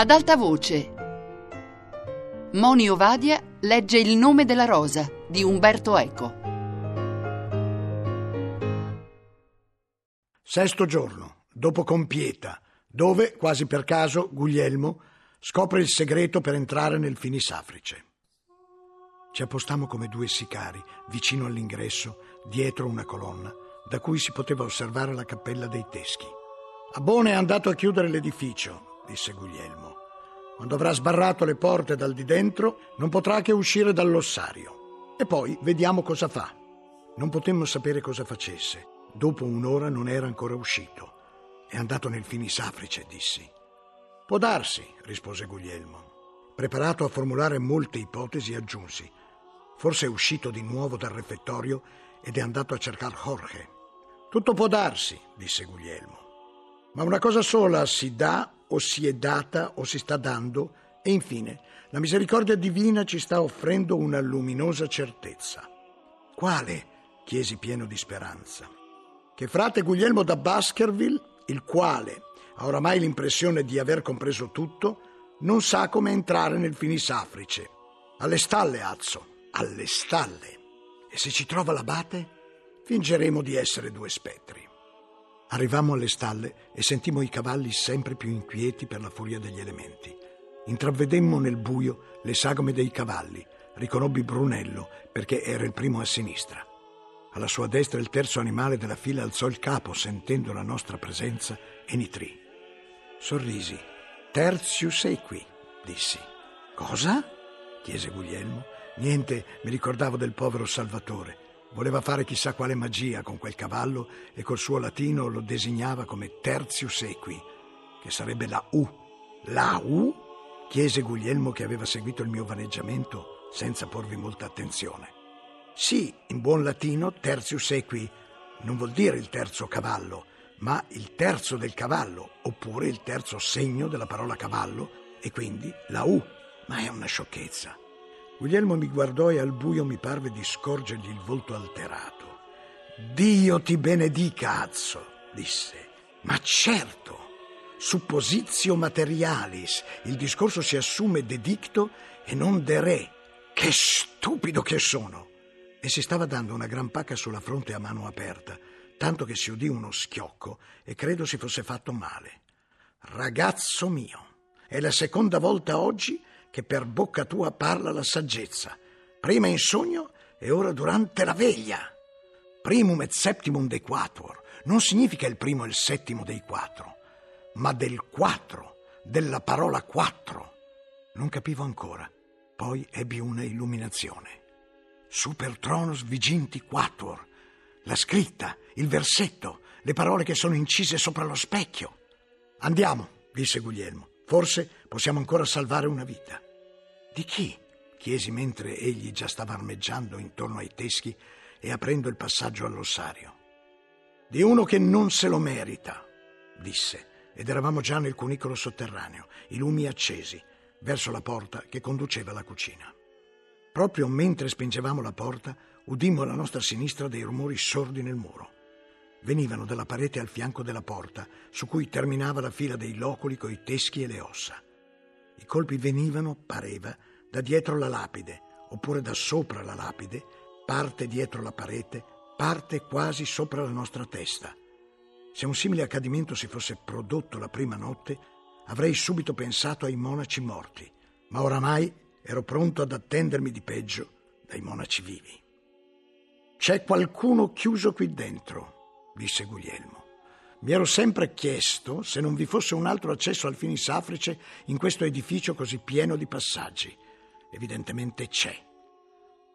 Ad alta voce. Moni Ovadia legge Il nome della rosa di Umberto Eco. Sesto giorno, dopo Compieta, dove, quasi per caso, Guglielmo scopre il segreto per entrare nel Finisafrice. Ci appostammo come due sicari, vicino all'ingresso, dietro una colonna, da cui si poteva osservare la cappella dei Teschi. Abone è andato a chiudere l'edificio, disse Guglielmo. Quando avrà sbarrato le porte dal di dentro, non potrà che uscire dall'ossario. E poi vediamo cosa fa. Non potemmo sapere cosa facesse. Dopo un'ora non era ancora uscito. È andato nel Finisafrice, dissi. Può darsi, rispose Guglielmo. Preparato a formulare molte ipotesi, aggiunsi. Forse è uscito di nuovo dal refettorio ed è andato a cercare Jorge. Tutto può darsi, disse Guglielmo. Ma una cosa sola si dà o si è data o si sta dando e infine la misericordia divina ci sta offrendo una luminosa certezza. Quale? chiesi pieno di speranza. Che frate Guglielmo da Baskerville, il quale ha oramai l'impressione di aver compreso tutto, non sa come entrare nel Finisafrice. Alle stalle, Azzo, alle stalle. E se ci trova l'abate, fingeremo di essere due spettri. Arrivammo alle stalle e sentimmo i cavalli sempre più inquieti per la furia degli elementi. Intravedemmo nel buio le sagome dei cavalli. Riconobbi Brunello perché era il primo a sinistra. Alla sua destra il terzo animale della fila alzò il capo sentendo la nostra presenza e nitrì. Sorrisi. Tertius equi, dissi. Cosa? chiese Guglielmo. Niente, mi ricordavo del povero Salvatore. Voleva fare chissà quale magia con quel cavallo e col suo latino lo designava come tertius equi, che sarebbe la U. La U? chiese Guglielmo che aveva seguito il mio vaneggiamento senza porvi molta attenzione. Sì, in buon latino tertius equi non vuol dire il terzo cavallo, ma il terzo del cavallo, oppure il terzo segno della parola cavallo, e quindi la U. Ma è una sciocchezza. Guglielmo mi guardò e al buio mi parve di scorgergli il volto alterato. Dio ti benedica, Azzo, disse. Ma certo, suppositio materialis, il discorso si assume de dicto e non de re. Che stupido che sono! E si stava dando una gran pacca sulla fronte a mano aperta, tanto che si udì uno schiocco e credo si fosse fatto male. Ragazzo mio, è la seconda volta oggi che per bocca tua parla la saggezza, prima in sogno e ora durante la veglia. Primum et septimum dei quator non significa il primo e il settimo dei quattro, ma del quattro, della parola quattro. Non capivo ancora, poi ebbi una illuminazione. Super tronos viginti quator, la scritta, il versetto, le parole che sono incise sopra lo specchio. Andiamo, disse Guglielmo. Forse possiamo ancora salvare una vita. Di chi? chiesi mentre egli già stava armeggiando intorno ai teschi e aprendo il passaggio all'ossario. Di uno che non se lo merita, disse, ed eravamo già nel cunicolo sotterraneo, i lumi accesi, verso la porta che conduceva alla cucina. Proprio mentre spingevamo la porta, udimmo alla nostra sinistra dei rumori sordi nel muro venivano dalla parete al fianco della porta, su cui terminava la fila dei loculi coi teschi e le ossa. I colpi venivano, pareva, da dietro la lapide, oppure da sopra la lapide, parte dietro la parete, parte quasi sopra la nostra testa. Se un simile accadimento si fosse prodotto la prima notte, avrei subito pensato ai monaci morti, ma oramai ero pronto ad attendermi di peggio dai monaci vivi. C'è qualcuno chiuso qui dentro, disse Guglielmo. Mi ero sempre chiesto se non vi fosse un altro accesso al Finisafrice in questo edificio così pieno di passaggi. Evidentemente c'è.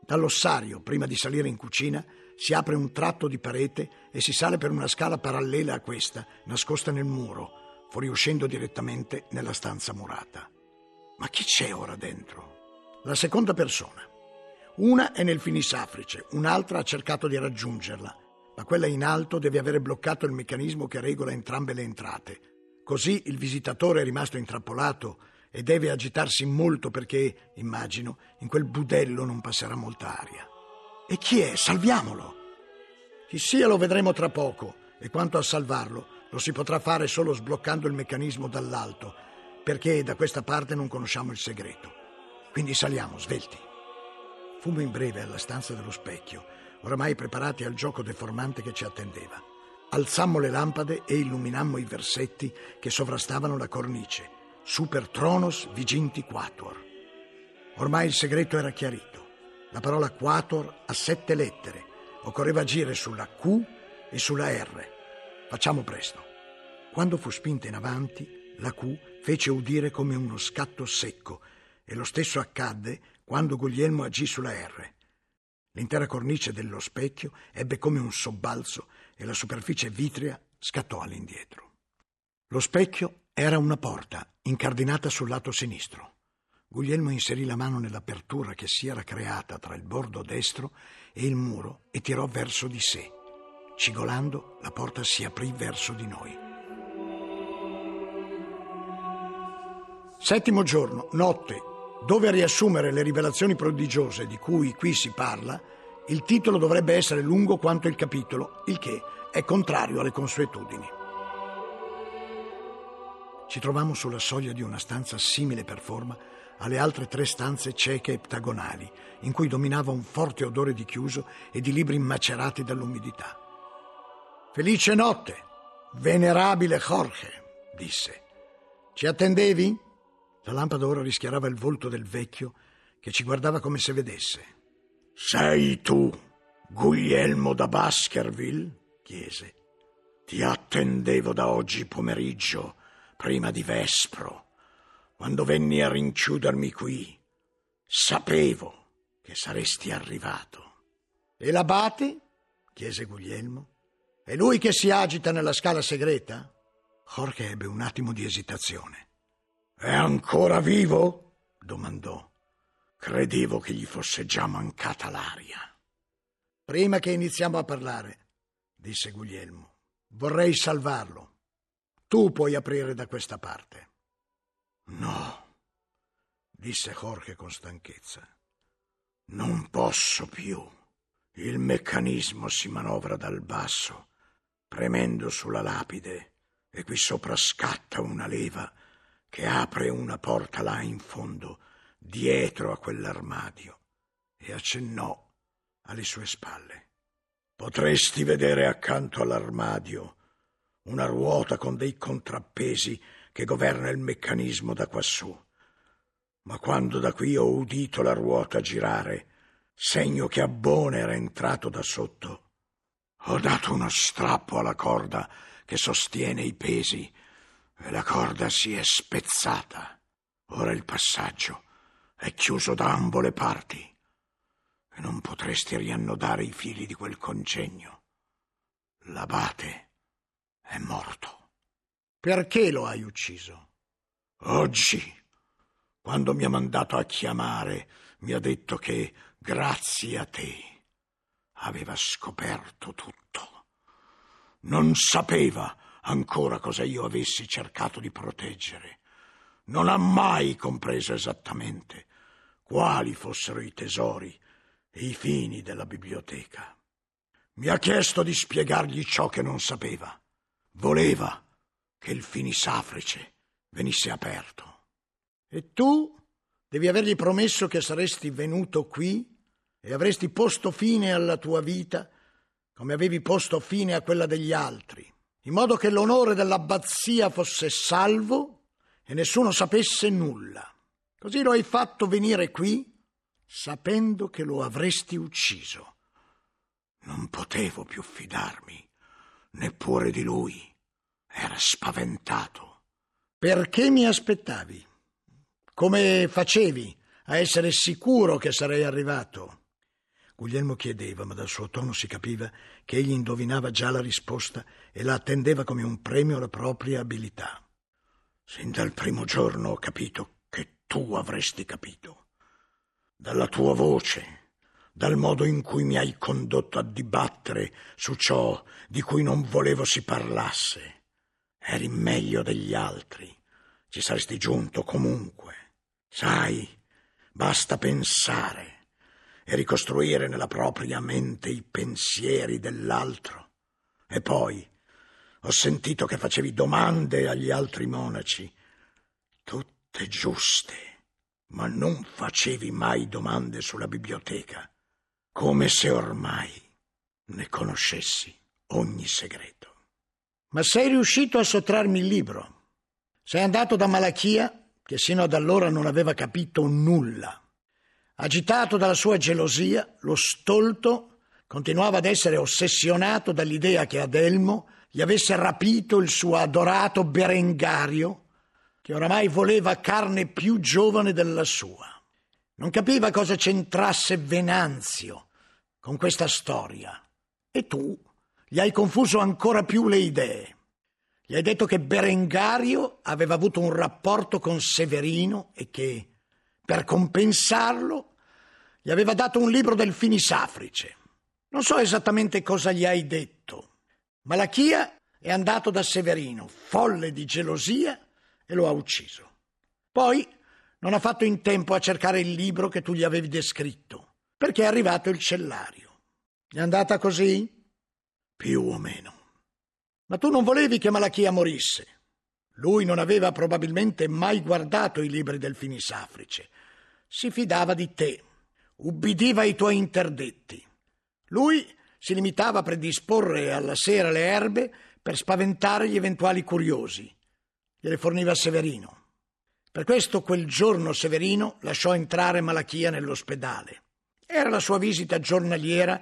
Dall'ossario, prima di salire in cucina, si apre un tratto di parete e si sale per una scala parallela a questa, nascosta nel muro, fuoriuscendo direttamente nella stanza murata. Ma chi c'è ora dentro? La seconda persona. Una è nel Finisafrice, un'altra ha cercato di raggiungerla ma quella in alto deve avere bloccato il meccanismo che regola entrambe le entrate. Così il visitatore è rimasto intrappolato e deve agitarsi molto perché, immagino, in quel budello non passerà molta aria. E chi è? Salviamolo! Chi sia lo vedremo tra poco, e quanto a salvarlo, lo si potrà fare solo sbloccando il meccanismo dall'alto, perché da questa parte non conosciamo il segreto. Quindi saliamo, svelti. Fummo in breve alla stanza dello specchio, oramai preparati al gioco deformante che ci attendeva. Alzammo le lampade e illuminammo i versetti che sovrastavano la cornice. Super Tronos Viginti Quatuor. Ormai il segreto era chiarito. La parola Quatuor ha sette lettere. Occorreva agire sulla Q e sulla R. Facciamo presto. Quando fu spinta in avanti, la Q fece udire come uno scatto secco e lo stesso accadde quando Guglielmo agì sulla R. L'intera cornice dello specchio ebbe come un sobbalzo e la superficie vitrea scattò all'indietro. Lo specchio era una porta incardinata sul lato sinistro. Guglielmo inserì la mano nell'apertura che si era creata tra il bordo destro e il muro e tirò verso di sé. Cigolando, la porta si aprì verso di noi. Settimo giorno, notte. Dove riassumere le rivelazioni prodigiose di cui qui si parla, il titolo dovrebbe essere lungo quanto il capitolo, il che è contrario alle consuetudini. Ci trovammo sulla soglia di una stanza simile per forma alle altre tre stanze cieche eptagonali, in cui dominava un forte odore di chiuso e di libri macerati dall'umidità. Felice notte, venerabile Jorge, disse. Ci attendevi? La lampada ora rischiarava il volto del vecchio che ci guardava come se vedesse. Sei tu, Guglielmo da Baskerville? chiese. Ti attendevo da oggi pomeriggio, prima di Vespro, quando venni a rinchiudermi qui. Sapevo che saresti arrivato. E l'abate? chiese Guglielmo. È lui che si agita nella scala segreta? Jorge ebbe un attimo di esitazione. È ancora vivo? domandò. Credevo che gli fosse già mancata l'aria. Prima che iniziamo a parlare, disse Guglielmo. Vorrei salvarlo. Tu puoi aprire da questa parte. No, disse Jorge con stanchezza. Non posso più. Il meccanismo si manovra dal basso, premendo sulla lapide, e qui sopra scatta una leva che apre una porta là in fondo, dietro a quell'armadio, e accennò alle sue spalle. Potresti vedere accanto all'armadio una ruota con dei contrappesi che governa il meccanismo da quassù. Ma quando da qui ho udito la ruota girare, segno che Abbone era entrato da sotto, ho dato uno strappo alla corda che sostiene i pesi e la corda si è spezzata. Ora il passaggio è chiuso da ambo le parti e non potresti riannodare i fili di quel congegno. L'abate è morto. Perché lo hai ucciso? Oggi, quando mi ha mandato a chiamare, mi ha detto che, grazie a te, aveva scoperto tutto. Non sapeva ancora cosa io avessi cercato di proteggere. Non ha mai compreso esattamente quali fossero i tesori e i fini della biblioteca. Mi ha chiesto di spiegargli ciò che non sapeva. Voleva che il finisafrice venisse aperto. E tu devi avergli promesso che saresti venuto qui e avresti posto fine alla tua vita come avevi posto fine a quella degli altri, in modo che l'onore dell'abbazia fosse salvo e nessuno sapesse nulla. Così lo hai fatto venire qui sapendo che lo avresti ucciso. Non potevo più fidarmi, neppure di lui. Era spaventato. Perché mi aspettavi? Come facevi a essere sicuro che sarei arrivato? Guglielmo chiedeva, ma dal suo tono si capiva che egli indovinava già la risposta e la attendeva come un premio alla propria abilità. Sin dal primo giorno ho capito che tu avresti capito dalla tua voce, dal modo in cui mi hai condotto a dibattere su ciò di cui non volevo si parlasse. Eri meglio degli altri, ci saresti giunto comunque. Sai, basta pensare e ricostruire nella propria mente i pensieri dell'altro. E poi ho sentito che facevi domande agli altri monaci. Tu tutte giuste, ma non facevi mai domande sulla biblioteca, come se ormai ne conoscessi ogni segreto. Ma sei riuscito a sottrarmi il libro. Sei andato da Malachia, che sino ad allora non aveva capito nulla. Agitato dalla sua gelosia, lo stolto continuava ad essere ossessionato dall'idea che Adelmo gli avesse rapito il suo adorato Berengario, che oramai voleva carne più giovane della sua. Non capiva cosa c'entrasse Venanzio con questa storia. E tu gli hai confuso ancora più le idee. Gli hai detto che Berengario aveva avuto un rapporto con Severino e che, per compensarlo, gli aveva dato un libro del Finisafrice. Non so esattamente cosa gli hai detto. Malachia è andato da Severino, folle di gelosia, e lo ha ucciso. Poi non ha fatto in tempo a cercare il libro che tu gli avevi descritto, perché è arrivato il cellario. È andata così? Più o meno. Ma tu non volevi che Malachia morisse. Lui non aveva probabilmente mai guardato i libri del Finisafrice. Si fidava di te, ubbidiva ai tuoi interdetti. Lui si limitava a predisporre alla sera le erbe per spaventare gli eventuali curiosi. Gliele forniva Severino. Per questo quel giorno Severino lasciò entrare Malachia nell'ospedale. Era la sua visita giornaliera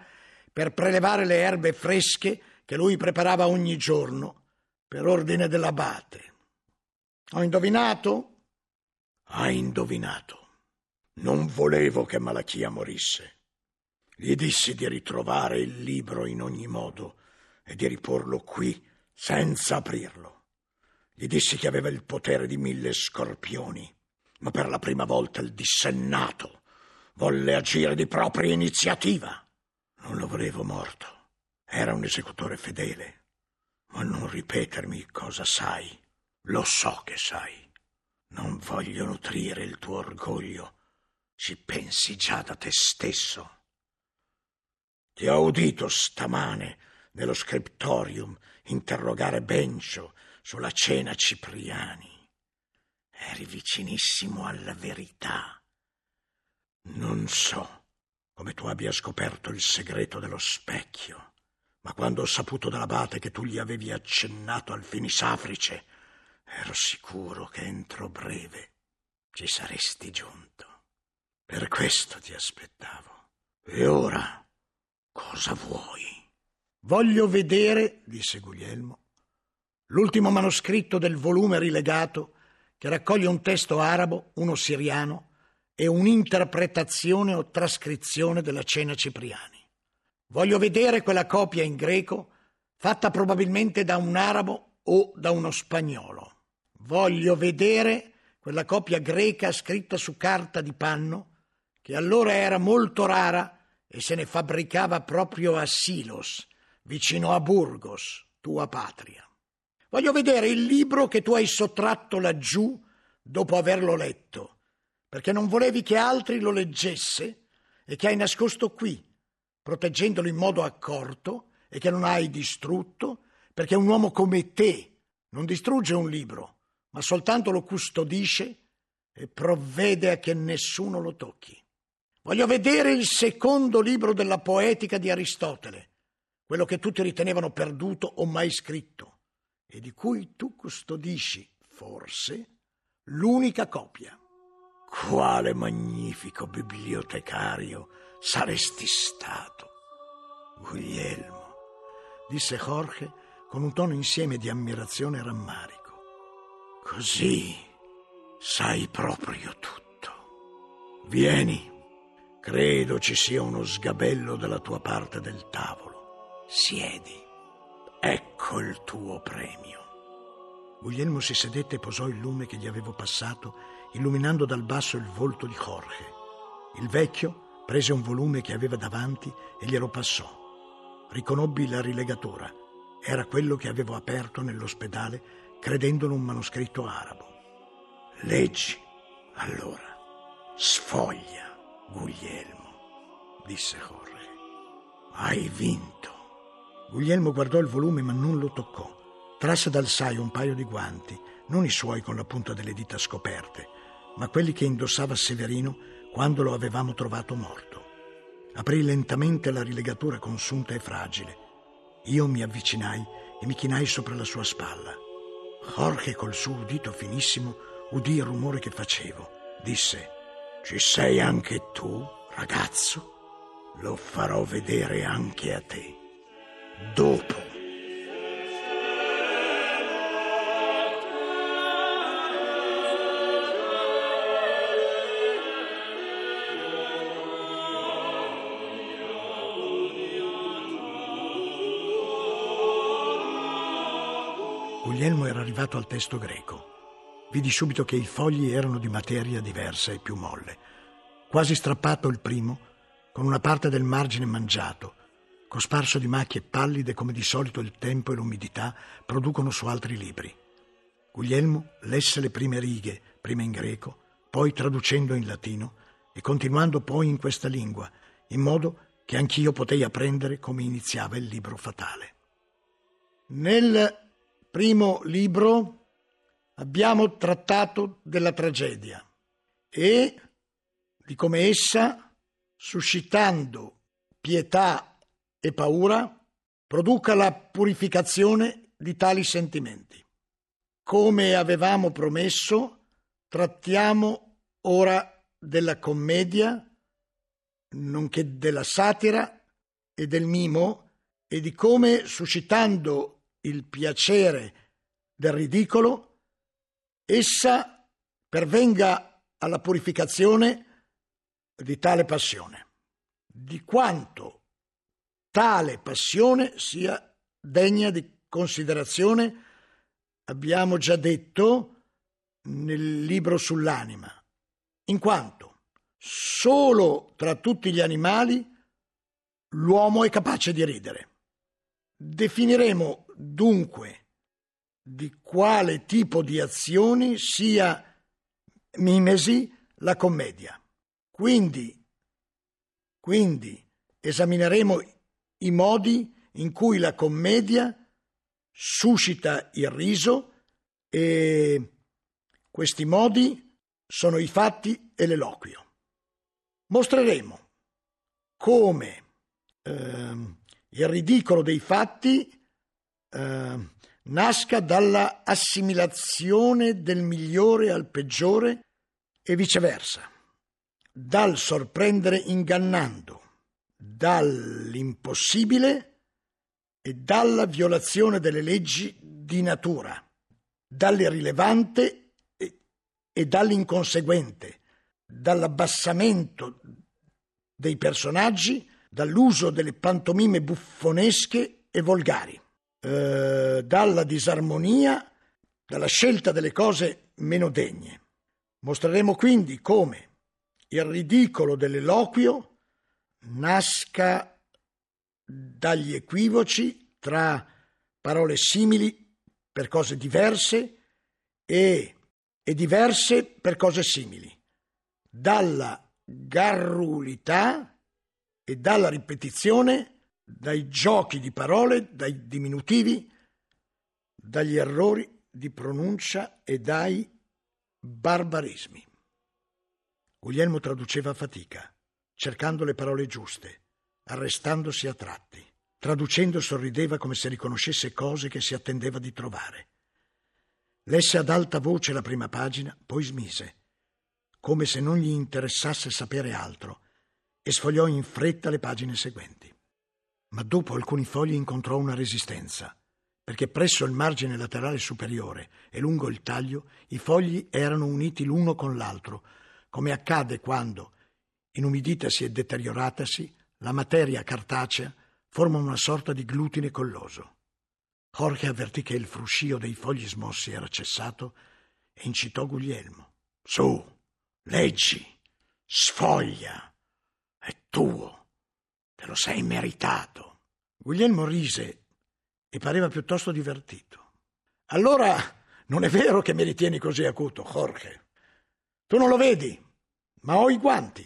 per prelevare le erbe fresche che lui preparava ogni giorno per ordine dell'abate. Ho indovinato? Hai indovinato. Non volevo che Malachia morisse. Gli dissi di ritrovare il libro in ogni modo e di riporlo qui senza aprirlo. Gli dissi che aveva il potere di mille scorpioni, ma per la prima volta il dissennato volle agire di propria iniziativa. Non lo volevo morto. Era un esecutore fedele. Ma non ripetermi cosa sai. Lo so che sai. Non voglio nutrire il tuo orgoglio. Ci pensi già da te stesso. Ti ho udito stamane nello scriptorium interrogare Bencio sulla cena Cipriani. Eri vicinissimo alla verità. Non so come tu abbia scoperto il segreto dello specchio, ma quando ho saputo dall'abate che tu gli avevi accennato al finisafrice, ero sicuro che entro breve ci saresti giunto. Per questo ti aspettavo. E ora cosa vuoi? Voglio vedere, disse Guglielmo, l'ultimo manoscritto del volume rilegato che raccoglie un testo arabo, uno siriano e un'interpretazione o trascrizione della cena Cipriani. Voglio vedere quella copia in greco fatta probabilmente da un arabo o da uno spagnolo. Voglio vedere quella copia greca scritta su carta di panno, che allora era molto rara e se ne fabbricava proprio a Silos, vicino a Burgos, tua patria. Voglio vedere il libro che tu hai sottratto laggiù dopo averlo letto perché non volevi che altri lo leggesse e che hai nascosto qui, proteggendolo in modo accorto e che non hai distrutto, perché un uomo come te non distrugge un libro, ma soltanto lo custodisce e provvede a che nessuno lo tocchi. Voglio vedere il secondo libro della poetica di Aristotele, quello che tutti ritenevano perduto o mai scritto, e di cui tu custodisci, forse, l'unica copia. Quale magnifico bibliotecario saresti stato, Guglielmo, disse Jorge con un tono insieme di ammirazione e rammarico. Così sai proprio tutto. Vieni, credo ci sia uno sgabello dalla tua parte del tavolo. Siedi. Ecco il tuo premio. Guglielmo si sedette e posò il lume che gli avevo passato illuminando dal basso il volto di Jorge. Il vecchio prese un volume che aveva davanti e glielo passò. Riconobbi la rilegatura. Era quello che avevo aperto nell'ospedale credendolo un manoscritto arabo. Leggi, allora. Sfoglia, Guglielmo, disse Jorge. Hai vinto. Guglielmo guardò il volume ma non lo toccò. Trasse dal saio un paio di guanti, non i suoi con la punta delle dita scoperte, ma quelli che indossava Severino quando lo avevamo trovato morto. Aprì lentamente la rilegatura consunta e fragile. Io mi avvicinai e mi chinai sopra la sua spalla. Jorge col suo udito finissimo udì il rumore che facevo. Disse, ci sei anche tu, ragazzo? Lo farò vedere anche a te. Dopo. Arrivato al testo greco. Vidi subito che i fogli erano di materia diversa e più molle. Quasi strappato il primo, con una parte del margine mangiato, cosparso di macchie pallide come di solito il tempo e l'umidità producono su altri libri. Guglielmo lesse le prime righe, prima in greco, poi traducendo in latino e continuando poi in questa lingua, in modo che anch'io potei apprendere come iniziava il libro fatale. Nel primo libro abbiamo trattato della tragedia e di come essa, suscitando pietà e paura, produca la purificazione di tali sentimenti. Come avevamo promesso, trattiamo ora della commedia, nonché della satira e del mimo e di come, suscitando il piacere del ridicolo, essa pervenga alla purificazione di tale passione, di quanto tale passione sia degna di considerazione, abbiamo già detto nel libro sull'anima, in quanto solo tra tutti gli animali l'uomo è capace di ridere. Definiremo dunque di quale tipo di azioni sia mimesi la commedia. Quindi, quindi esamineremo i modi in cui la commedia suscita il riso e questi modi sono i fatti e l'eloquio. Mostreremo come eh, il ridicolo dei fatti eh, nasca dalla assimilazione del migliore al peggiore e viceversa, dal sorprendere ingannando, dall'impossibile e dalla violazione delle leggi di natura, dall'irrilevante e, e dall'inconseguente, dall'abbassamento dei personaggi dall'uso delle pantomime buffonesche e volgari, eh, dalla disarmonia, dalla scelta delle cose meno degne. Mostreremo quindi come il ridicolo dell'eloquio nasca dagli equivoci tra parole simili per cose diverse e, e diverse per cose simili, dalla garrulità e dalla ripetizione, dai giochi di parole, dai diminutivi, dagli errori di pronuncia e dai barbarismi. Guglielmo traduceva a fatica, cercando le parole giuste, arrestandosi a tratti. Traducendo sorrideva come se riconoscesse cose che si attendeva di trovare. Lesse ad alta voce la prima pagina, poi smise, come se non gli interessasse sapere altro, e sfogliò in fretta le pagine seguenti. Ma dopo alcuni fogli incontrò una resistenza, perché presso il margine laterale superiore e lungo il taglio i fogli erano uniti l'uno con l'altro, come accade quando, inumiditasi e deterioratasi, la materia cartacea forma una sorta di glutine colloso. Jorge avvertì che il fruscio dei fogli smossi era cessato e incitò Guglielmo. Su, leggi, sfoglia è tuo, te lo sei meritato. Guglielmo rise e pareva piuttosto divertito. Allora non è vero che mi ritieni così acuto, Jorge. Tu non lo vedi, ma ho i guanti.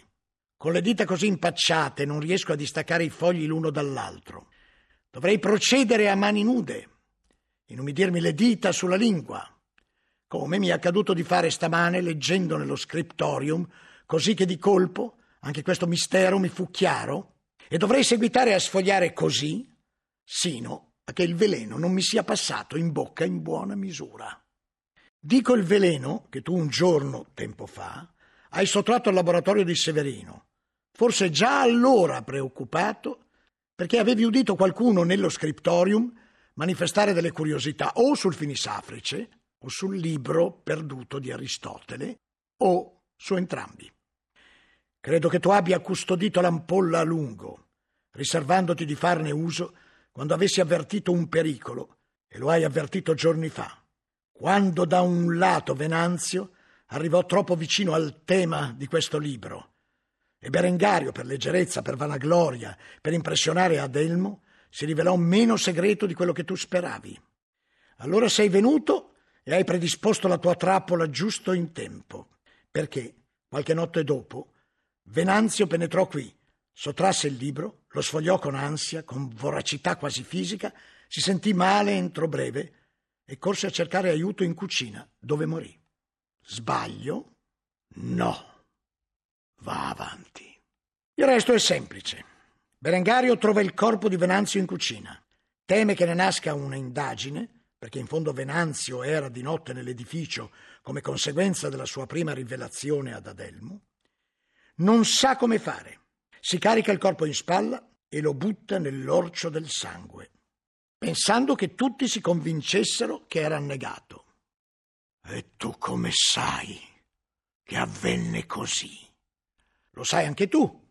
Con le dita così impacciate non riesco a distaccare i fogli l'uno dall'altro. Dovrei procedere a mani nude, inumidirmi le dita sulla lingua. come mi è accaduto di fare stamane leggendo nello scriptorium, così che di colpo anche questo mistero mi fu chiaro, e dovrei seguitare a sfogliare così, sino a che il veleno non mi sia passato in bocca in buona misura. Dico il veleno che tu un giorno, tempo fa, hai sottratto al laboratorio di Severino, forse già allora preoccupato perché avevi udito qualcuno nello scriptorium manifestare delle curiosità o sul finisafrice o sul libro perduto di Aristotele o su entrambi. Credo che tu abbia custodito l'ampolla a lungo, riservandoti di farne uso quando avessi avvertito un pericolo, e lo hai avvertito giorni fa, quando da un lato Venanzio arrivò troppo vicino al tema di questo libro, e Berengario, per leggerezza, per vanagloria, per impressionare Adelmo, si rivelò meno segreto di quello che tu speravi. Allora sei venuto e hai predisposto la tua trappola giusto in tempo, perché, qualche notte dopo, Venanzio penetrò qui, sottrasse il libro, lo sfogliò con ansia, con voracità quasi fisica, si sentì male entro breve e corse a cercare aiuto in cucina, dove morì. Sbaglio? No. Va avanti. Il resto è semplice. Berengario trova il corpo di Venanzio in cucina. Teme che ne nasca una indagine, perché in fondo Venanzio era di notte nell'edificio come conseguenza della sua prima rivelazione ad Adelmo non sa come fare. Si carica il corpo in spalla e lo butta nell'orcio del sangue, pensando che tutti si convincessero che era annegato. E tu come sai che avvenne così? Lo sai anche tu.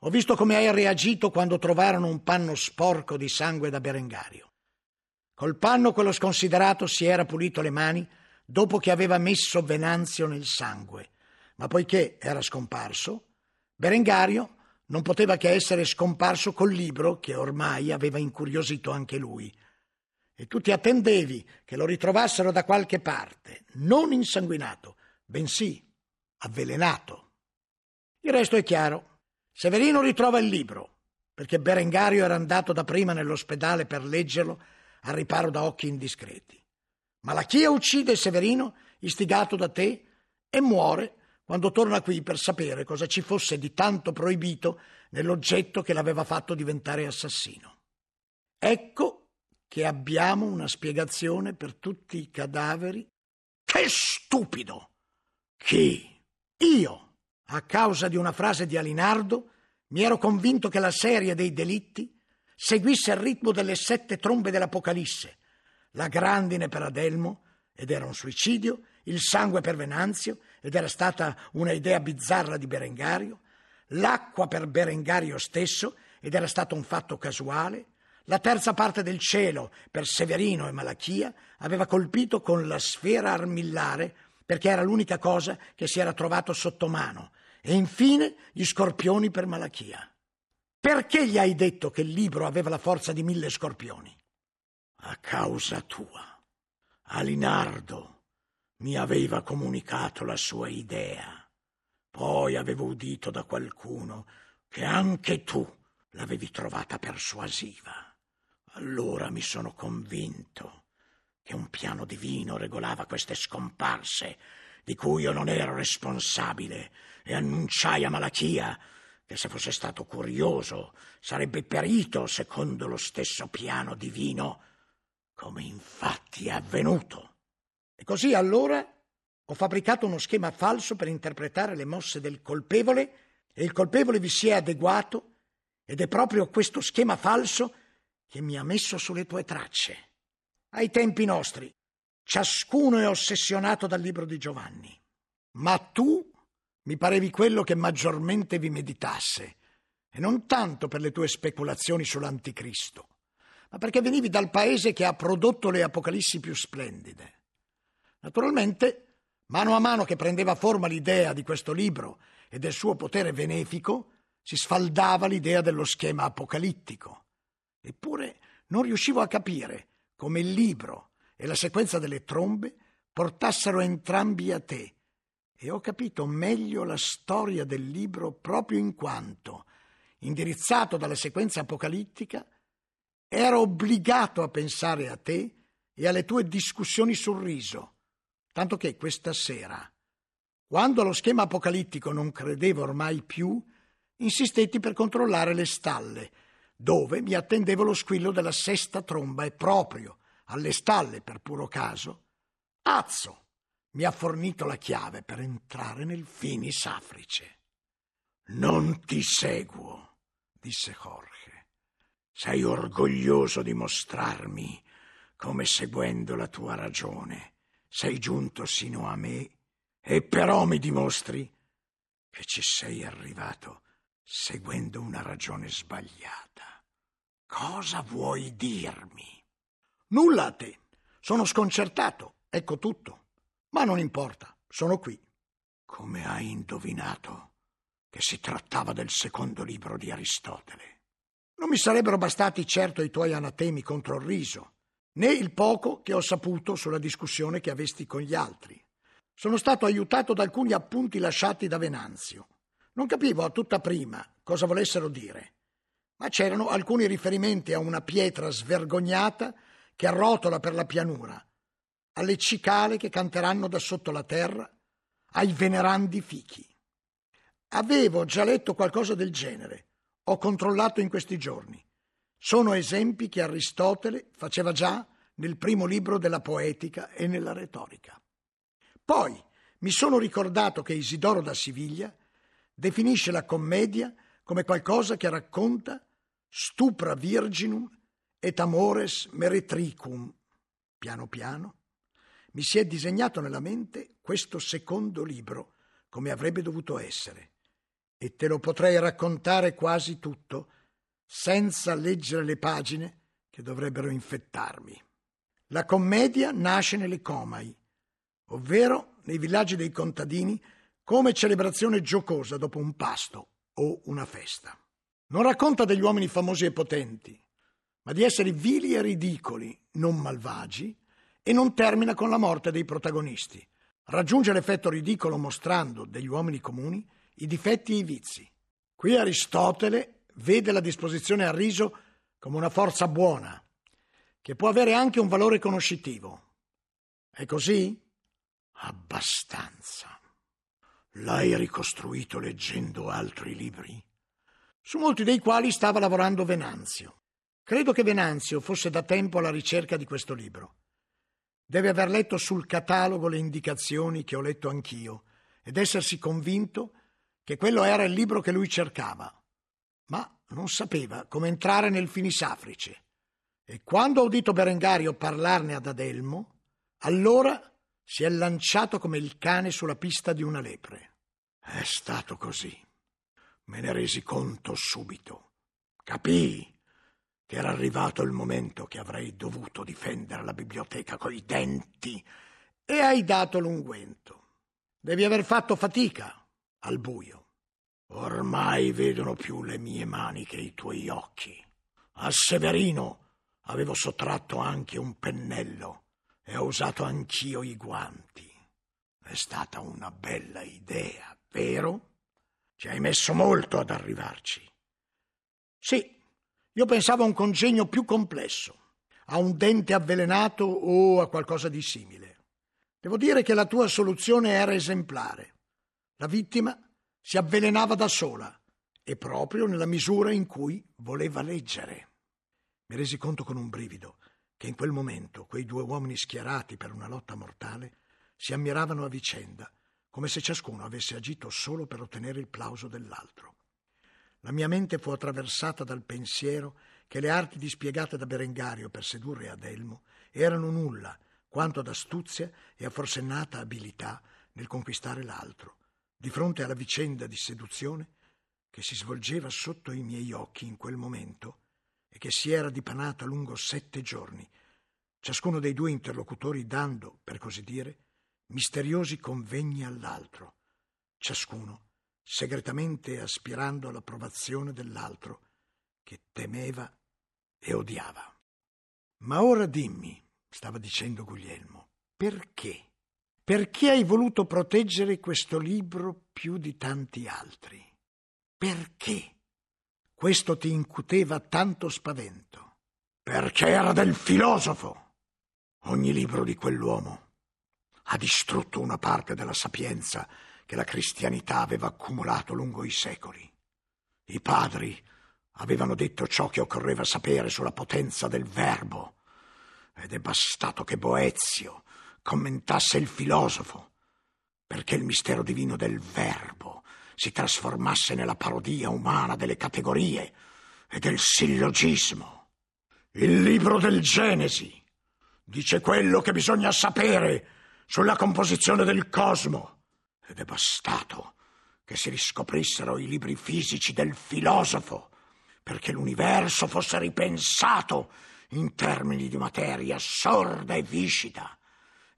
Ho visto come hai reagito quando trovarono un panno sporco di sangue da Berengario. Col panno quello sconsiderato si era pulito le mani dopo che aveva messo Venanzio nel sangue ma poiché era scomparso, Berengario non poteva che essere scomparso col libro che ormai aveva incuriosito anche lui. E tu ti attendevi che lo ritrovassero da qualche parte, non insanguinato, bensì avvelenato. Il resto è chiaro. Severino ritrova il libro, perché Berengario era andato da prima nell'ospedale per leggerlo al riparo da occhi indiscreti. Malachia uccide Severino, istigato da te, e muore quando torna qui per sapere cosa ci fosse di tanto proibito nell'oggetto che l'aveva fatto diventare assassino. Ecco che abbiamo una spiegazione per tutti i cadaveri. Che stupido! Chi? Io, a causa di una frase di Alinardo, mi ero convinto che la serie dei delitti seguisse il ritmo delle sette trombe dell'Apocalisse, la grandine per Adelmo, ed era un suicidio, il sangue per Venanzio, ed era stata una idea bizzarra di Berengario, l'acqua per Berengario stesso, ed era stato un fatto casuale, la terza parte del cielo per Severino e Malachia aveva colpito con la sfera armillare perché era l'unica cosa che si era trovato sotto mano, e infine gli scorpioni per Malachia. Perché gli hai detto che il libro aveva la forza di mille scorpioni? A causa tua. Alinardo mi aveva comunicato la sua idea. Poi avevo udito da qualcuno che anche tu l'avevi trovata persuasiva. Allora mi sono convinto che un piano divino regolava queste scomparse di cui io non ero responsabile e annunciai a Malachia che se fosse stato curioso sarebbe perito secondo lo stesso piano divino, come infatti è avvenuto. E così allora ho fabbricato uno schema falso per interpretare le mosse del colpevole e il colpevole vi si è adeguato ed è proprio questo schema falso che mi ha messo sulle tue tracce. Ai tempi nostri, ciascuno è ossessionato dal libro di Giovanni, ma tu mi parevi quello che maggiormente vi meditasse, e non tanto per le tue speculazioni sull'anticristo, ma perché venivi dal paese che ha prodotto le apocalissi più splendide. Naturalmente, mano a mano che prendeva forma l'idea di questo libro e del suo potere benefico, si sfaldava l'idea dello schema apocalittico. Eppure non riuscivo a capire come il libro e la sequenza delle trombe portassero entrambi a te, e ho capito meglio la storia del libro proprio in quanto, indirizzato dalla sequenza apocalittica, ero obbligato a pensare a te e alle tue discussioni sul riso tanto che questa sera, quando allo schema apocalittico non credevo ormai più, insistetti per controllare le stalle, dove mi attendevo lo squillo della sesta tromba e proprio alle stalle, per puro caso, Azzo mi ha fornito la chiave per entrare nel Finis Africe. Non ti seguo, disse Jorge. Sei orgoglioso di mostrarmi come seguendo la tua ragione sei giunto sino a me e però mi dimostri che ci sei arrivato seguendo una ragione sbagliata. Cosa vuoi dirmi? Nulla a te. Sono sconcertato, ecco tutto. Ma non importa, sono qui. Come hai indovinato che si trattava del secondo libro di Aristotele? Non mi sarebbero bastati certo i tuoi anatemi contro il riso, né il poco che ho saputo sulla discussione che avesti con gli altri. Sono stato aiutato da alcuni appunti lasciati da Venanzio. Non capivo a tutta prima cosa volessero dire, ma c'erano alcuni riferimenti a una pietra svergognata che arrotola per la pianura, alle cicale che canteranno da sotto la terra, ai venerandi fichi. Avevo già letto qualcosa del genere, ho controllato in questi giorni. Sono esempi che Aristotele faceva già nel primo libro della poetica e nella retorica. Poi mi sono ricordato che Isidoro da Siviglia definisce la commedia come qualcosa che racconta stupra virginum et amores meretricum. Piano piano mi si è disegnato nella mente questo secondo libro come avrebbe dovuto essere e te lo potrei raccontare quasi tutto senza leggere le pagine che dovrebbero infettarmi. La commedia nasce nelle comai, ovvero nei villaggi dei contadini come celebrazione giocosa dopo un pasto o una festa. Non racconta degli uomini famosi e potenti, ma di esseri vili e ridicoli, non malvagi, e non termina con la morte dei protagonisti. Raggiunge l'effetto ridicolo mostrando degli uomini comuni i difetti e i vizi. Qui Aristotele vede la disposizione al riso come una forza buona, che può avere anche un valore conoscitivo. È così? Abbastanza. L'hai ricostruito leggendo altri libri? Su molti dei quali stava lavorando Venanzio. Credo che Venanzio fosse da tempo alla ricerca di questo libro. Deve aver letto sul catalogo le indicazioni che ho letto anch'io ed essersi convinto che quello era il libro che lui cercava ma non sapeva come entrare nel Finisafrice. E quando ha udito Berengario parlarne ad Adelmo, allora si è lanciato come il cane sulla pista di una lepre. È stato così. Me ne resi conto subito. Capii che era arrivato il momento che avrei dovuto difendere la biblioteca coi denti e hai dato l'unguento. Devi aver fatto fatica al buio. Ormai vedono più le mie mani che i tuoi occhi. A Severino avevo sottratto anche un pennello e ho usato anch'io i guanti. È stata una bella idea, vero? Ci hai messo molto ad arrivarci. Sì, io pensavo a un congegno più complesso, a un dente avvelenato o a qualcosa di simile. Devo dire che la tua soluzione era esemplare. La vittima si avvelenava da sola e proprio nella misura in cui voleva leggere. Mi resi conto con un brivido che in quel momento quei due uomini schierati per una lotta mortale si ammiravano a vicenda, come se ciascuno avesse agito solo per ottenere il plauso dell'altro. La mia mente fu attraversata dal pensiero che le arti dispiegate da Berengario per sedurre Adelmo erano nulla quanto ad astuzia e a forsennata abilità nel conquistare l'altro, di fronte alla vicenda di seduzione che si svolgeva sotto i miei occhi in quel momento e che si era dipanata lungo sette giorni, ciascuno dei due interlocutori dando, per così dire, misteriosi convegni all'altro, ciascuno segretamente aspirando all'approvazione dell'altro, che temeva e odiava. Ma ora dimmi, stava dicendo Guglielmo, perché? Perché hai voluto proteggere questo libro più di tanti altri? Perché? Questo ti incuteva tanto spavento. Perché era del filosofo. Ogni libro di quell'uomo ha distrutto una parte della sapienza che la cristianità aveva accumulato lungo i secoli. I padri avevano detto ciò che occorreva sapere sulla potenza del verbo, ed è bastato che Boezio commentasse il filosofo perché il mistero divino del verbo si trasformasse nella parodia umana delle categorie e del sillogismo. Il libro del Genesi dice quello che bisogna sapere sulla composizione del cosmo ed è bastato che si riscoprissero i libri fisici del filosofo perché l'universo fosse ripensato in termini di materia sorda e viscida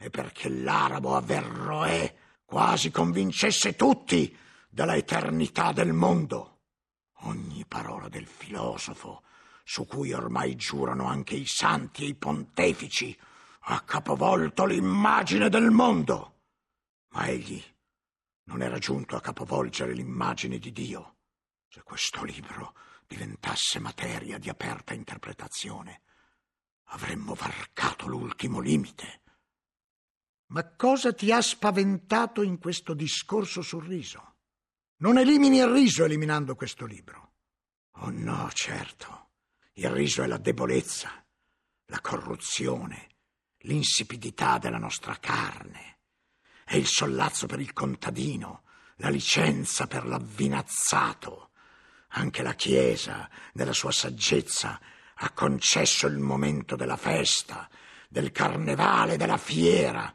e perché l'arabo Averroè quasi convincesse tutti della eternità del mondo. Ogni parola del filosofo, su cui ormai giurano anche i santi e i pontefici, ha capovolto l'immagine del mondo. Ma egli non era giunto a capovolgere l'immagine di Dio. Se questo libro diventasse materia di aperta interpretazione, avremmo varcato l'ultimo limite. Ma cosa ti ha spaventato in questo discorso sul riso? Non elimini il riso eliminando questo libro. Oh no, certo. Il riso è la debolezza, la corruzione, l'insipidità della nostra carne. È il sollazzo per il contadino, la licenza per l'avvinazzato. Anche la Chiesa, nella sua saggezza, ha concesso il momento della festa, del carnevale, della fiera,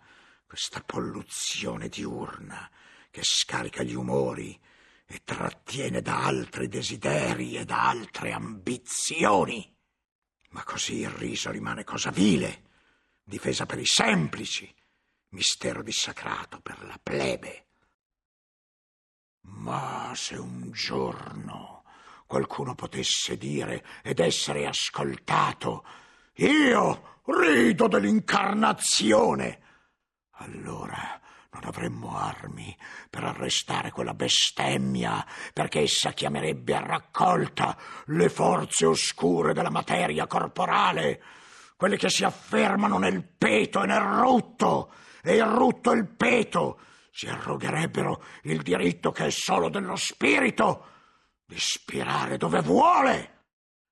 questa polluzione diurna che scarica gli umori e trattiene da altri desideri e da altre ambizioni. Ma così il riso rimane cosa vile, difesa per i semplici, mistero dissacrato per la plebe. Ma se un giorno qualcuno potesse dire ed essere ascoltato, io rido dell'incarnazione, allora non avremmo armi per arrestare quella bestemmia, perché essa chiamerebbe a raccolta le forze oscure della materia corporale, quelle che si affermano nel peto e nel rutto, e il rutto e il peto si arrogherebbero il diritto che è solo dello spirito di spirare dove vuole.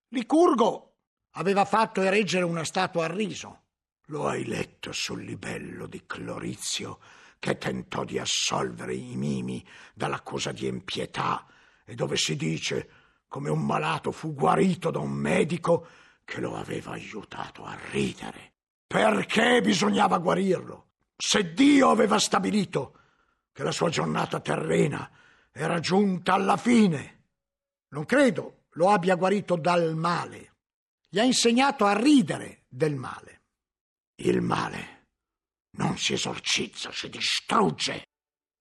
Licurgo aveva fatto ereggere una statua a riso lo hai letto sul libello di Clorizio che tentò di assolvere i mimi dall'accusa di impietà e dove si dice come un malato fu guarito da un medico che lo aveva aiutato a ridere. Perché bisognava guarirlo? Se Dio aveva stabilito che la sua giornata terrena era giunta alla fine. Non credo lo abbia guarito dal male. Gli ha insegnato a ridere del male. Il male non si esorcizza, si distrugge.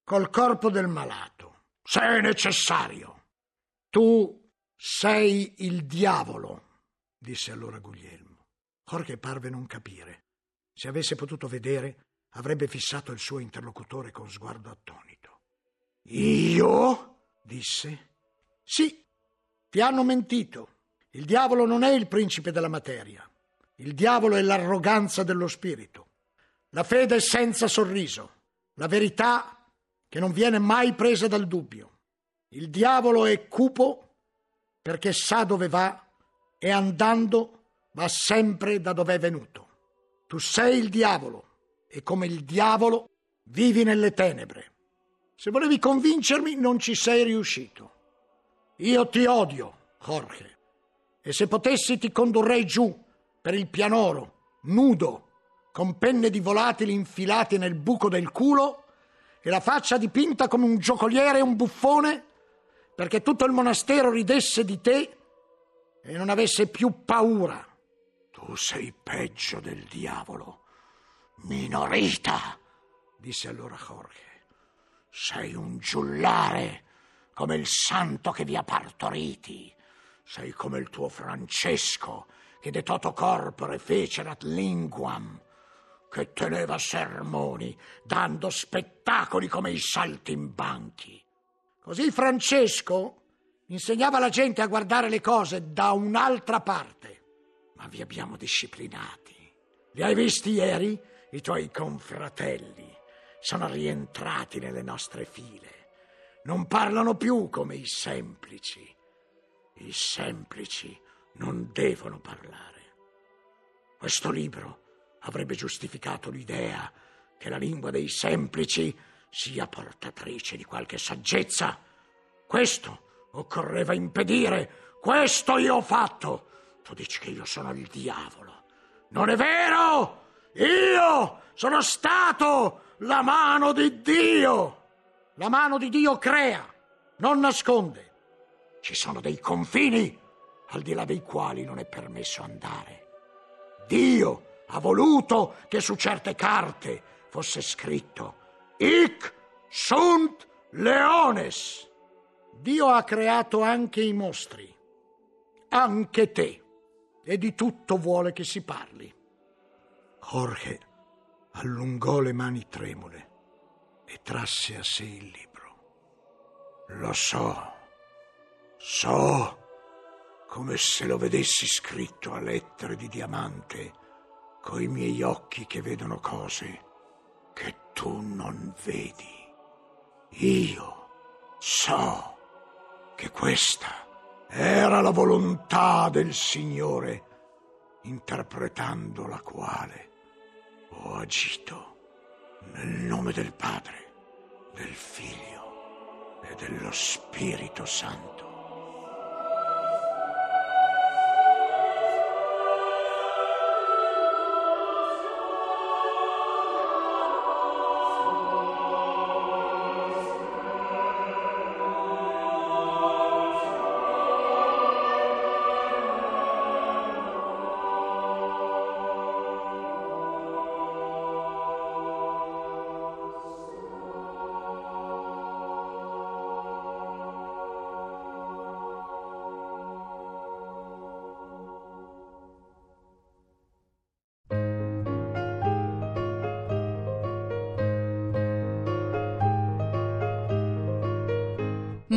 Col corpo del malato. Se è necessario. Tu sei il diavolo, disse allora Guglielmo. Jorge parve non capire. Se avesse potuto vedere, avrebbe fissato il suo interlocutore con sguardo attonito. Io? disse. Sì, ti hanno mentito. Il diavolo non è il principe della materia. Il diavolo è l'arroganza dello spirito, la fede senza sorriso, la verità che non viene mai presa dal dubbio. Il diavolo è cupo perché sa dove va e andando va sempre da dove è venuto. Tu sei il diavolo e come il diavolo vivi nelle tenebre. Se volevi convincermi non ci sei riuscito. Io ti odio, Jorge, e se potessi ti condurrei giù per il pianoro, nudo, con penne di volatili infilati nel buco del culo e la faccia dipinta come un giocoliere e un buffone, perché tutto il monastero ridesse di te e non avesse più paura. Tu sei peggio del diavolo, minorita, disse allora Jorge. Sei un giullare come il santo che vi ha partoriti. Sei come il tuo Francesco che de toto corpore fecerat linguam, che teneva sermoni, dando spettacoli come i saltimbanchi. Così Francesco insegnava alla gente a guardare le cose da un'altra parte. Ma vi abbiamo disciplinati. Li hai visti ieri, i tuoi confratelli, sono rientrati nelle nostre file. Non parlano più come i semplici. I semplici non devono parlare. Questo libro avrebbe giustificato l'idea che la lingua dei semplici sia portatrice di qualche saggezza. Questo occorreva impedire. Questo io ho fatto. Tu dici che io sono il diavolo. Non è vero! Io sono stato la mano di Dio. La mano di Dio crea, non nasconde. Ci sono dei confini al di là dei quali non è permesso andare. Dio ha voluto che su certe carte fosse scritto Ic sunt leones. Dio ha creato anche i mostri, anche te, e di tutto vuole che si parli. Jorge allungò le mani tremule e trasse a sé il libro. Lo so, so, come se lo vedessi scritto a lettere di diamante, coi miei occhi che vedono cose che tu non vedi. Io so che questa era la volontà del Signore, interpretando la quale ho agito nel nome del Padre, del Figlio e dello Spirito Santo.